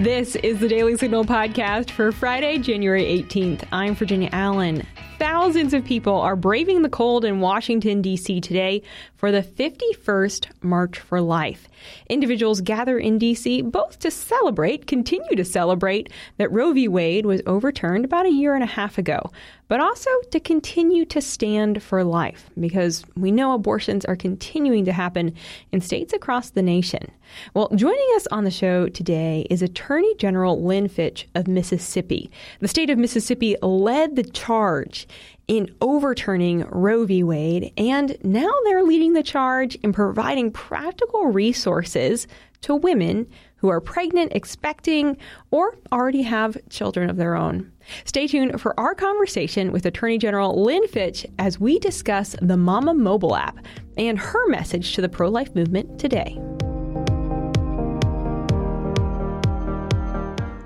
This is the Daily Signal podcast for Friday, January 18th. I'm Virginia Allen. Thousands of people are braving the cold in Washington, D.C. today for the 51st March for Life. Individuals gather in D.C. both to celebrate, continue to celebrate, that Roe v. Wade was overturned about a year and a half ago, but also to continue to stand for life because we know abortions are continuing to happen in states across the nation. Well, joining us on the show today is Attorney General Lynn Fitch of Mississippi. The state of Mississippi led the charge in overturning Roe v. Wade, and now they're leading the charge in providing practical resources to women who are pregnant, expecting, or already have children of their own. Stay tuned for our conversation with Attorney General Lynn Fitch as we discuss the Mama mobile app and her message to the pro life movement today.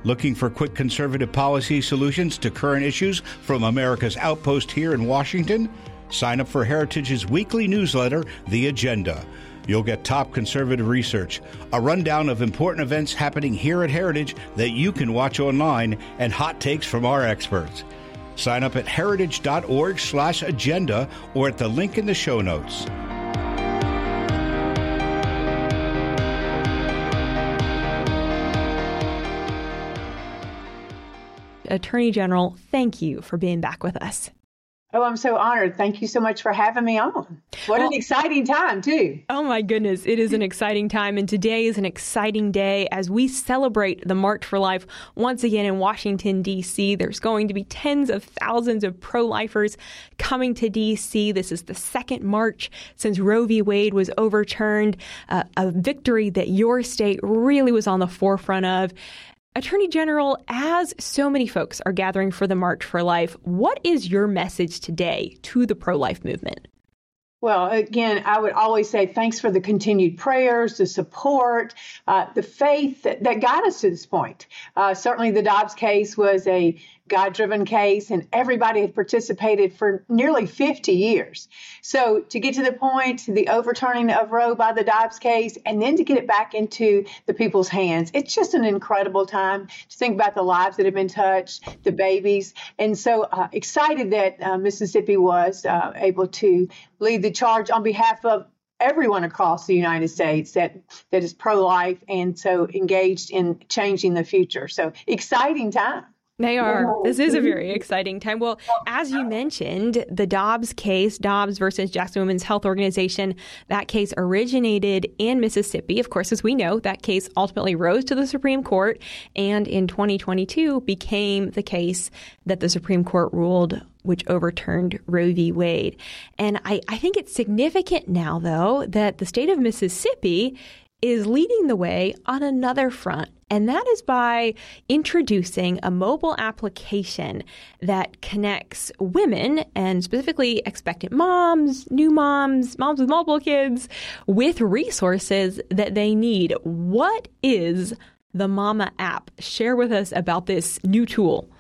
Looking for quick conservative policy solutions to current issues from America's outpost here in Washington? Sign up for Heritage's weekly newsletter, The Agenda. You'll get top conservative research, a rundown of important events happening here at Heritage that you can watch online, and hot takes from our experts. Sign up at heritage.org/agenda or at the link in the show notes. Attorney General, thank you for being back with us. Oh, I'm so honored. Thank you so much for having me on. What well, an exciting time, too. Oh, my goodness. It is an exciting time. And today is an exciting day as we celebrate the March for Life once again in Washington, D.C. There's going to be tens of thousands of pro lifers coming to D.C. This is the second march since Roe v. Wade was overturned, uh, a victory that your state really was on the forefront of. Attorney General, as so many folks are gathering for the March for Life, what is your message today to the pro life movement? Well, again, I would always say thanks for the continued prayers, the support, uh, the faith that, that, got us to this point. Uh, certainly, the Dobbs case was a God driven case, and everybody had participated for nearly 50 years. So, to get to the point, the overturning of Roe by the Dobbs case, and then to get it back into the people's hands, it's just an incredible time to think about the lives that have been touched, the babies. And so uh, excited that uh, Mississippi was uh, able to lead the charge on behalf of everyone across the United States that that is pro-life and so engaged in changing the future. So exciting time. They are. This is a mm-hmm. very exciting time. Well, as you mentioned, the Dobbs case, Dobbs versus Jackson Women's Health Organization, that case originated in Mississippi. Of course, as we know, that case ultimately rose to the Supreme Court and in 2022 became the case that the Supreme Court ruled which overturned Roe v. Wade. And I, I think it's significant now, though, that the state of Mississippi is leading the way on another front, and that is by introducing a mobile application that connects women and specifically expectant moms, new moms, moms with multiple kids with resources that they need. What is the Mama app? Share with us about this new tool.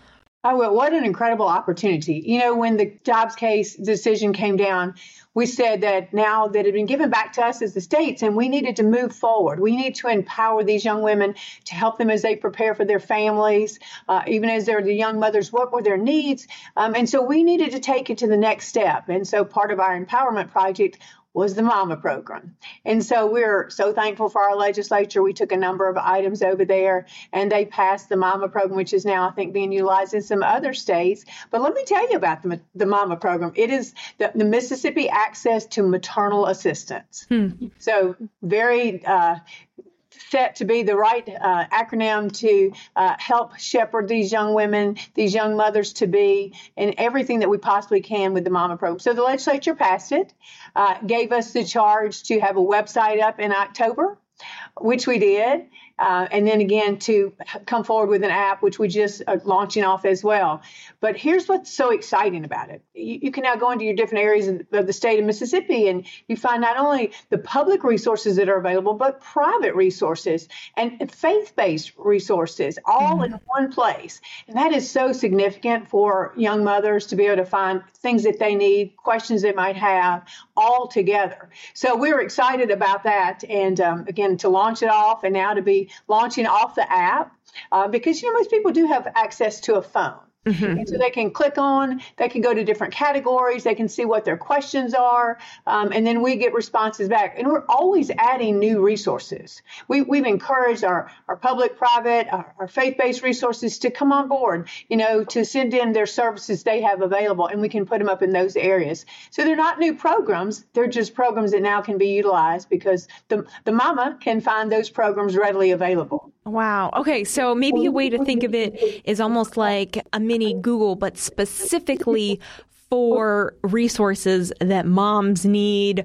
Oh, well, what an incredible opportunity. You know, when the Dobbs case decision came down, we said that now that had been given back to us as the states, and we needed to move forward. We need to empower these young women to help them as they prepare for their families, uh, even as they're the young mothers, what were their needs? Um, and so we needed to take it to the next step. And so part of our empowerment project was the MAMA program. And so we're so thankful for our legislature. We took a number of items over there and they passed the MAMA program, which is now, I think, being utilized in some other states. But let me tell you about the, the MAMA program. It is the, the Mississippi Access to Maternal Assistance. Hmm. So very uh, set to be the right uh, acronym to uh, help shepherd these young women, these young mothers to be, and everything that we possibly can with the Mama program. So the legislature passed it, uh, gave us the charge to have a website up in October, which we did uh, and then again to come forward with an app, which we just are launching off as well. But here's what's so exciting about it. You, you can now go into your different areas of the state of Mississippi and you find not only the public resources that are available, but private resources and faith based resources all mm-hmm. in one place. And that is so significant for young mothers to be able to find things that they need, questions they might have, all together. So we're excited about that. And um, again, to launch it off and now to be launching off the app uh, because you know most people do have access to a phone. Mm-hmm. And so they can click on, they can go to different categories, they can see what their questions are, um, and then we get responses back. And we're always adding new resources. We, we've encouraged our, our public, private, our, our faith based resources to come on board, you know, to send in their services they have available, and we can put them up in those areas. So they're not new programs, they're just programs that now can be utilized because the, the mama can find those programs readily available. Wow. Okay. So maybe a way to think of it is almost like a mini Google, but specifically for resources that moms need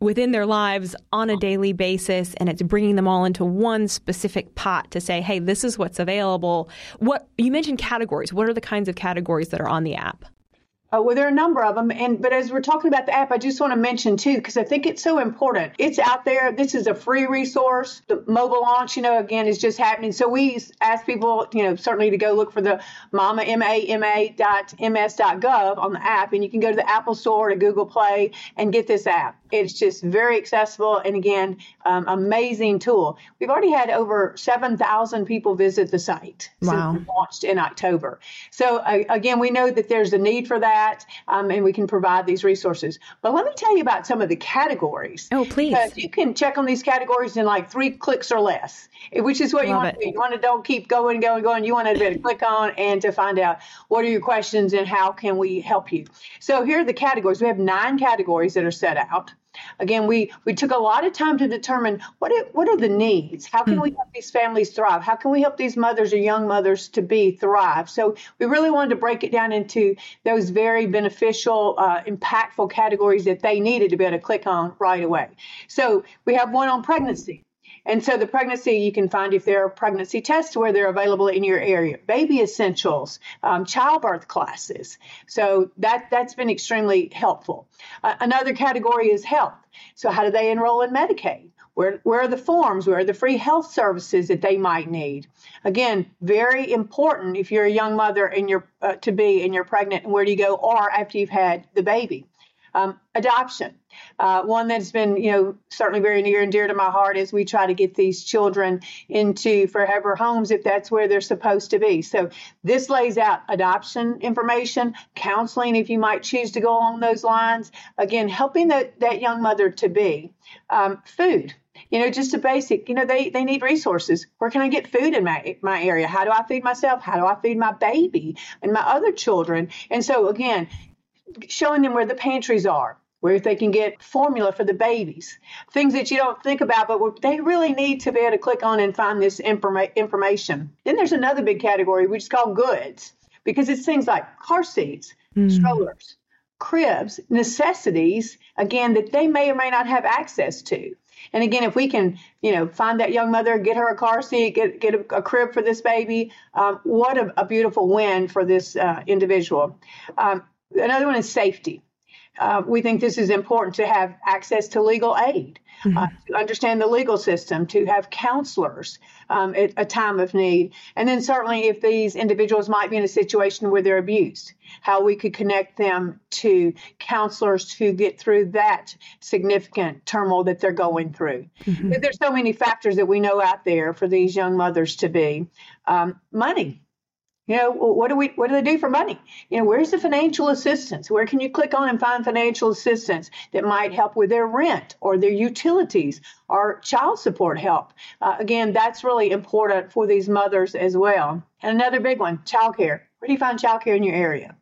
within their lives on a daily basis and it's bringing them all into one specific pot to say hey this is what's available what you mentioned categories what are the kinds of categories that are on the app uh, well, there are a number of them, and but as we're talking about the app, I just want to mention too because I think it's so important. It's out there. This is a free resource. The mobile launch, you know, again is just happening. So we ask people, you know, certainly to go look for the mama m a m a dot ms dot gov on the app, and you can go to the Apple Store to Google Play and get this app. It's just very accessible and again, um, amazing tool. We've already had over 7,000 people visit the site wow. since launched in October. So uh, again, we know that there's a need for that that, um, and we can provide these resources. But let me tell you about some of the categories. Oh, please. Because you can check on these categories in like three clicks or less, which is what Love you want it. to do. You want to don't keep going, going, going. You want to be able to click on and to find out what are your questions and how can we help you. So here are the categories. We have nine categories that are set out. Again, we, we took a lot of time to determine what are, what are the needs? How can mm. we help these families thrive? How can we help these mothers or young mothers to be thrive? So we really wanted to break it down into those very beneficial, uh, impactful categories that they needed to be able to click on right away. So we have one on pregnancy. And so the pregnancy, you can find if there are pregnancy tests where they're available in your area, baby essentials, um, childbirth classes. So that, that's been extremely helpful. Uh, another category is health. So how do they enroll in Medicaid? Where, where are the forms? Where are the free health services that they might need? Again, very important if you're a young mother and you're uh, to be and you're pregnant, and where do you go? Or after you've had the baby. Um, adoption, uh, one that's been, you know, certainly very near and dear to my heart as we try to get these children into forever homes if that's where they're supposed to be. So this lays out adoption information, counseling if you might choose to go along those lines. Again, helping that, that young mother to be. Um, food, you know, just a basic, you know, they, they need resources. Where can I get food in my, my area? How do I feed myself? How do I feed my baby and my other children? And so, again, showing them where the pantries are, where they can get formula for the babies, things that you don't think about, but they really need to be able to click on and find this informa- information. Then there's another big category which is called goods, because it's things like car seats, mm. strollers, cribs, necessities, again, that they may or may not have access to. And again, if we can, you know, find that young mother, get her a car seat, get get a, a crib for this baby, um, what a, a, beautiful win for this uh, individual. Um, Another one is safety. Uh, we think this is important to have access to legal aid, mm-hmm. uh, to understand the legal system, to have counselors um, at a time of need. And then, certainly, if these individuals might be in a situation where they're abused, how we could connect them to counselors to get through that significant turmoil that they're going through. Mm-hmm. There's so many factors that we know out there for these young mothers to be. Um, money you know, what do we what do they do for money? You know, where's the financial assistance? Where can you click on and find financial assistance that might help with their rent or their utilities or child support help? Uh, again, that's really important for these mothers as well. And another big one, childcare. Where do you find childcare in your area?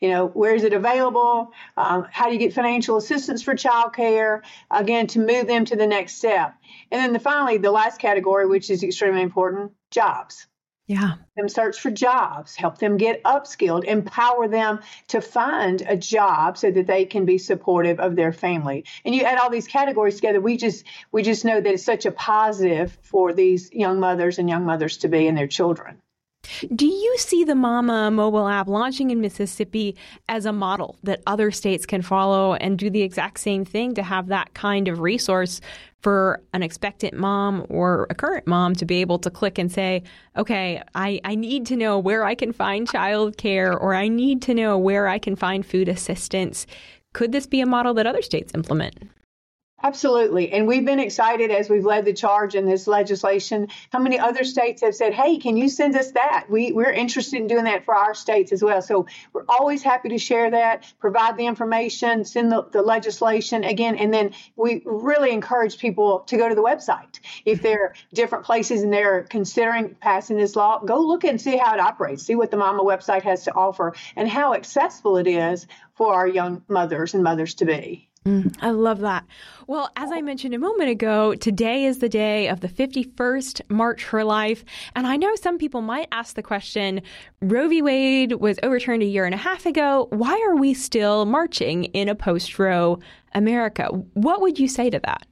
You know, where is it available? Um, how do you get financial assistance for childcare? Again, to move them to the next step. And then the, finally, the last category, which is extremely important, jobs. Yeah. Them search for jobs, help them get upskilled, empower them to find a job so that they can be supportive of their family. And you add all these categories together, we just we just know that it's such a positive for these young mothers and young mothers to be and their children. Do you see the Mama mobile app launching in Mississippi as a model that other states can follow and do the exact same thing to have that kind of resource for an expectant mom or a current mom to be able to click and say, okay, I, I need to know where I can find childcare or I need to know where I can find food assistance? Could this be a model that other states implement? Absolutely. And we've been excited as we've led the charge in this legislation. How many other states have said, hey, can you send us that? We, we're interested in doing that for our states as well. So we're always happy to share that, provide the information, send the, the legislation again. And then we really encourage people to go to the website. If there are different places and they're considering passing this law, go look and see how it operates, see what the MAMA website has to offer and how accessible it is for our young mothers and mothers to be. Mm, I love that. Well, as I mentioned a moment ago, today is the day of the 51st March for Life. And I know some people might ask the question Roe v. Wade was overturned a year and a half ago. Why are we still marching in a post Roe America? What would you say to that?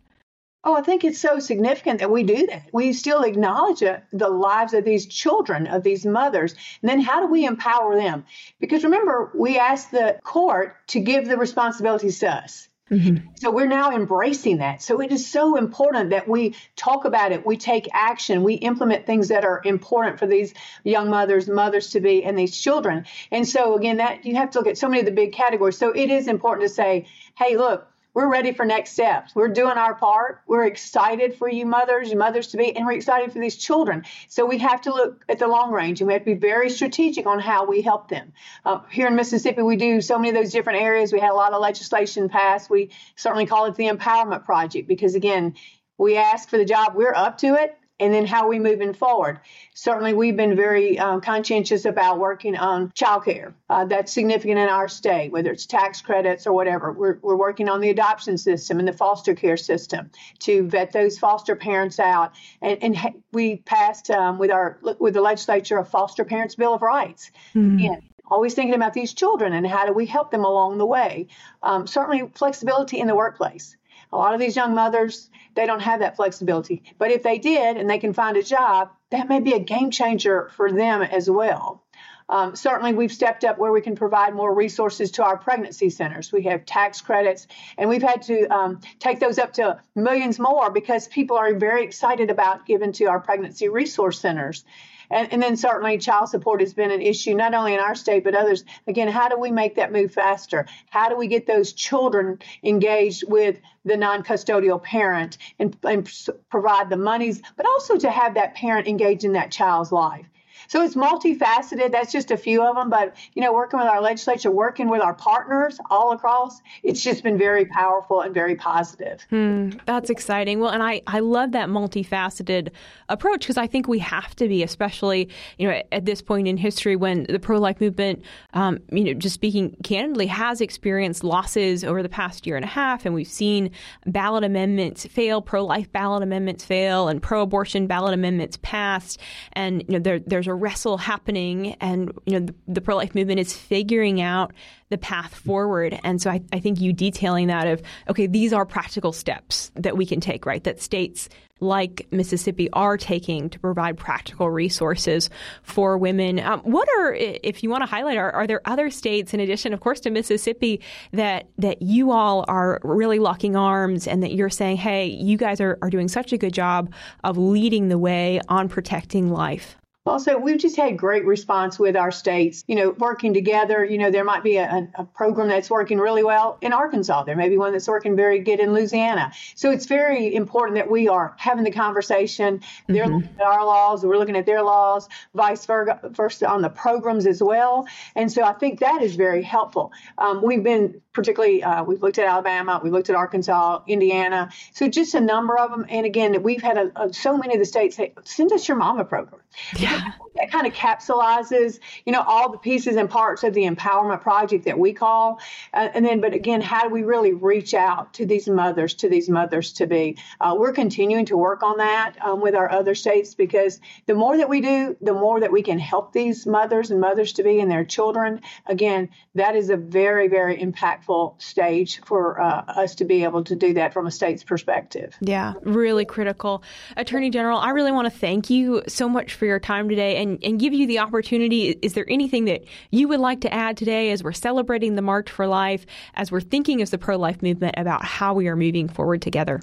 Oh, I think it's so significant that we do that. We still acknowledge the lives of these children, of these mothers. And then how do we empower them? Because remember, we asked the court to give the responsibilities to us. Mm-hmm. So we're now embracing that. So it is so important that we talk about it, we take action, we implement things that are important for these young mothers, mothers to be, and these children. And so again, that you have to look at so many of the big categories. So it is important to say, hey, look, we're ready for next steps. We're doing our part. We're excited for you mothers, you mothers to be, and we're excited for these children. So we have to look at the long range and we have to be very strategic on how we help them. Uh, here in Mississippi, we do so many of those different areas. We had a lot of legislation passed. We certainly call it the Empowerment Project because, again, we ask for the job, we're up to it, and then how are we moving forward? Certainly, we've been very um, conscientious about working on childcare. Uh, that's significant in our state, whether it's tax credits or whatever. We're, we're working on the adoption system and the foster care system to vet those foster parents out. And, and ha- we passed um, with our with the legislature a foster parents bill of rights. Mm-hmm. Again, always thinking about these children and how do we help them along the way. Um, certainly, flexibility in the workplace. A lot of these young mothers, they don't have that flexibility. But if they did and they can find a job, that may be a game changer for them as well. Um, certainly, we've stepped up where we can provide more resources to our pregnancy centers. We have tax credits, and we've had to um, take those up to millions more because people are very excited about giving to our pregnancy resource centers. And, and then certainly child support has been an issue, not only in our state, but others. Again, how do we make that move faster? How do we get those children engaged with the non custodial parent and, and provide the monies, but also to have that parent engaged in that child's life? So it's multifaceted. That's just a few of them. But, you know, working with our legislature, working with our partners all across, it's just been very powerful and very positive. Hmm, that's exciting. Well, and I, I love that multifaceted approach because I think we have to be, especially, you know, at this point in history when the pro life movement, um, you know, just speaking candidly, has experienced losses over the past year and a half. And we've seen ballot amendments fail, pro life ballot amendments fail, and pro abortion ballot amendments passed. And, you know, there, there's a wrestle happening, and you know the, the pro life movement is figuring out the path forward. And so I, I think you detailing that of okay, these are practical steps that we can take, right? That states like Mississippi are taking to provide practical resources for women. Um, what are, if you want to highlight, are, are, there other states in addition, of course, to Mississippi that that you all are really locking arms and that you're saying, hey, you guys are, are doing such a good job of leading the way on protecting life? Also, we've just had great response with our states, you know, working together. You know, there might be a, a, program that's working really well in Arkansas. There may be one that's working very good in Louisiana. So it's very important that we are having the conversation. They're mm-hmm. looking at our laws, we're looking at their laws, vice versa on the programs as well. And so I think that is very helpful. Um, we've been particularly, uh, we've looked at Alabama, we've looked at Arkansas, Indiana. So just a number of them. And again, we've had a, a, so many of the states say, send us your mama program. Yeah. That kind of capsulizes, you know, all the pieces and parts of the empowerment project that we call. Uh, and then, but again, how do we really reach out to these mothers, to these mothers to be? Uh, we're continuing to work on that um, with our other states because the more that we do, the more that we can help these mothers and mothers to be and their children. Again, that is a very, very impactful stage for uh, us to be able to do that from a state's perspective. Yeah, really critical. Attorney General, I really want to thank you so much for your time today and, and give you the opportunity. Is there anything that you would like to add today as we're celebrating the March for Life, as we're thinking as the pro life movement about how we are moving forward together?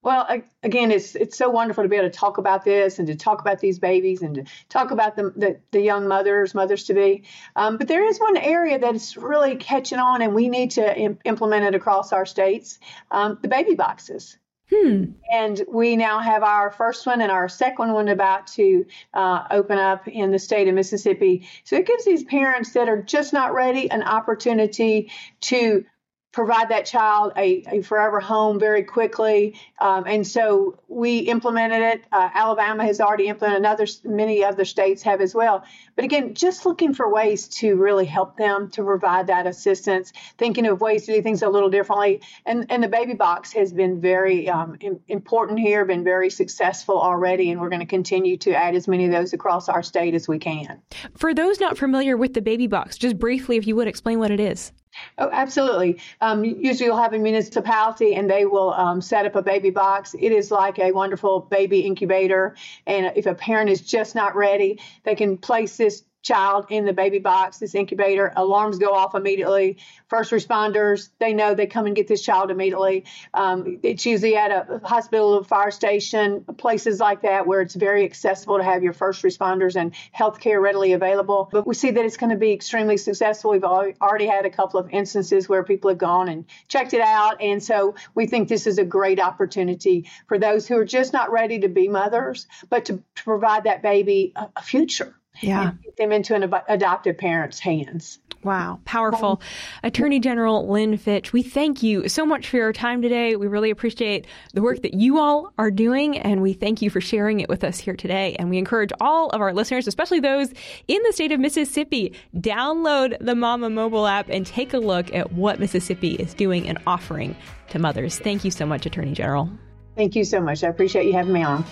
Well, again, it's it's so wonderful to be able to talk about this and to talk about these babies and to talk about the the, the young mothers, mothers to be. Um, but there is one area that is really catching on, and we need to Im- implement it across our states: um, the baby boxes. Hmm. And we now have our first one and our second one about to uh, open up in the state of Mississippi. So it gives these parents that are just not ready an opportunity to provide that child a, a forever home very quickly. Um, and so we implemented it. Uh, Alabama has already implemented. Others, many other states have as well. But again, just looking for ways to really help them to provide that assistance, thinking of ways to do things a little differently. And and the baby box has been very um, important here, been very successful already, and we're going to continue to add as many of those across our state as we can. For those not familiar with the baby box, just briefly, if you would explain what it is. Oh, absolutely. Um, usually, you'll have a municipality and they will um, set up a baby box. It is like a wonderful baby incubator. And if a parent is just not ready, they can place this child in the baby box, this incubator, alarms go off immediately. First responders, they know they come and get this child immediately. Um, it's usually at a hospital, a fire station, places like that where it's very accessible to have your first responders and healthcare readily available. But we see that it's going to be extremely successful. We've already had a couple of instances where people have gone and checked it out. And so we think this is a great opportunity for those who are just not ready to be mothers, but to, to provide that baby a, a future yeah. get them into an adoptive parent's hands. Wow, powerful. Attorney General Lynn Fitch, we thank you so much for your time today. We really appreciate the work that you all are doing, and we thank you for sharing it with us here today. And we encourage all of our listeners, especially those in the state of Mississippi, download the Mama mobile app and take a look at what Mississippi is doing and offering to mothers. Thank you so much, Attorney General. Thank you so much. I appreciate you having me on.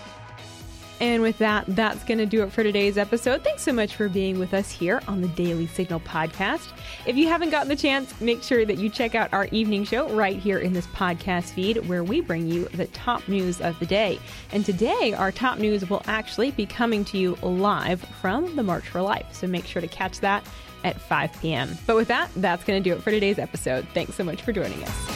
And with that, that's going to do it for today's episode. Thanks so much for being with us here on the Daily Signal podcast. If you haven't gotten the chance, make sure that you check out our evening show right here in this podcast feed where we bring you the top news of the day. And today, our top news will actually be coming to you live from the March for Life. So make sure to catch that at 5 p.m. But with that, that's going to do it for today's episode. Thanks so much for joining us.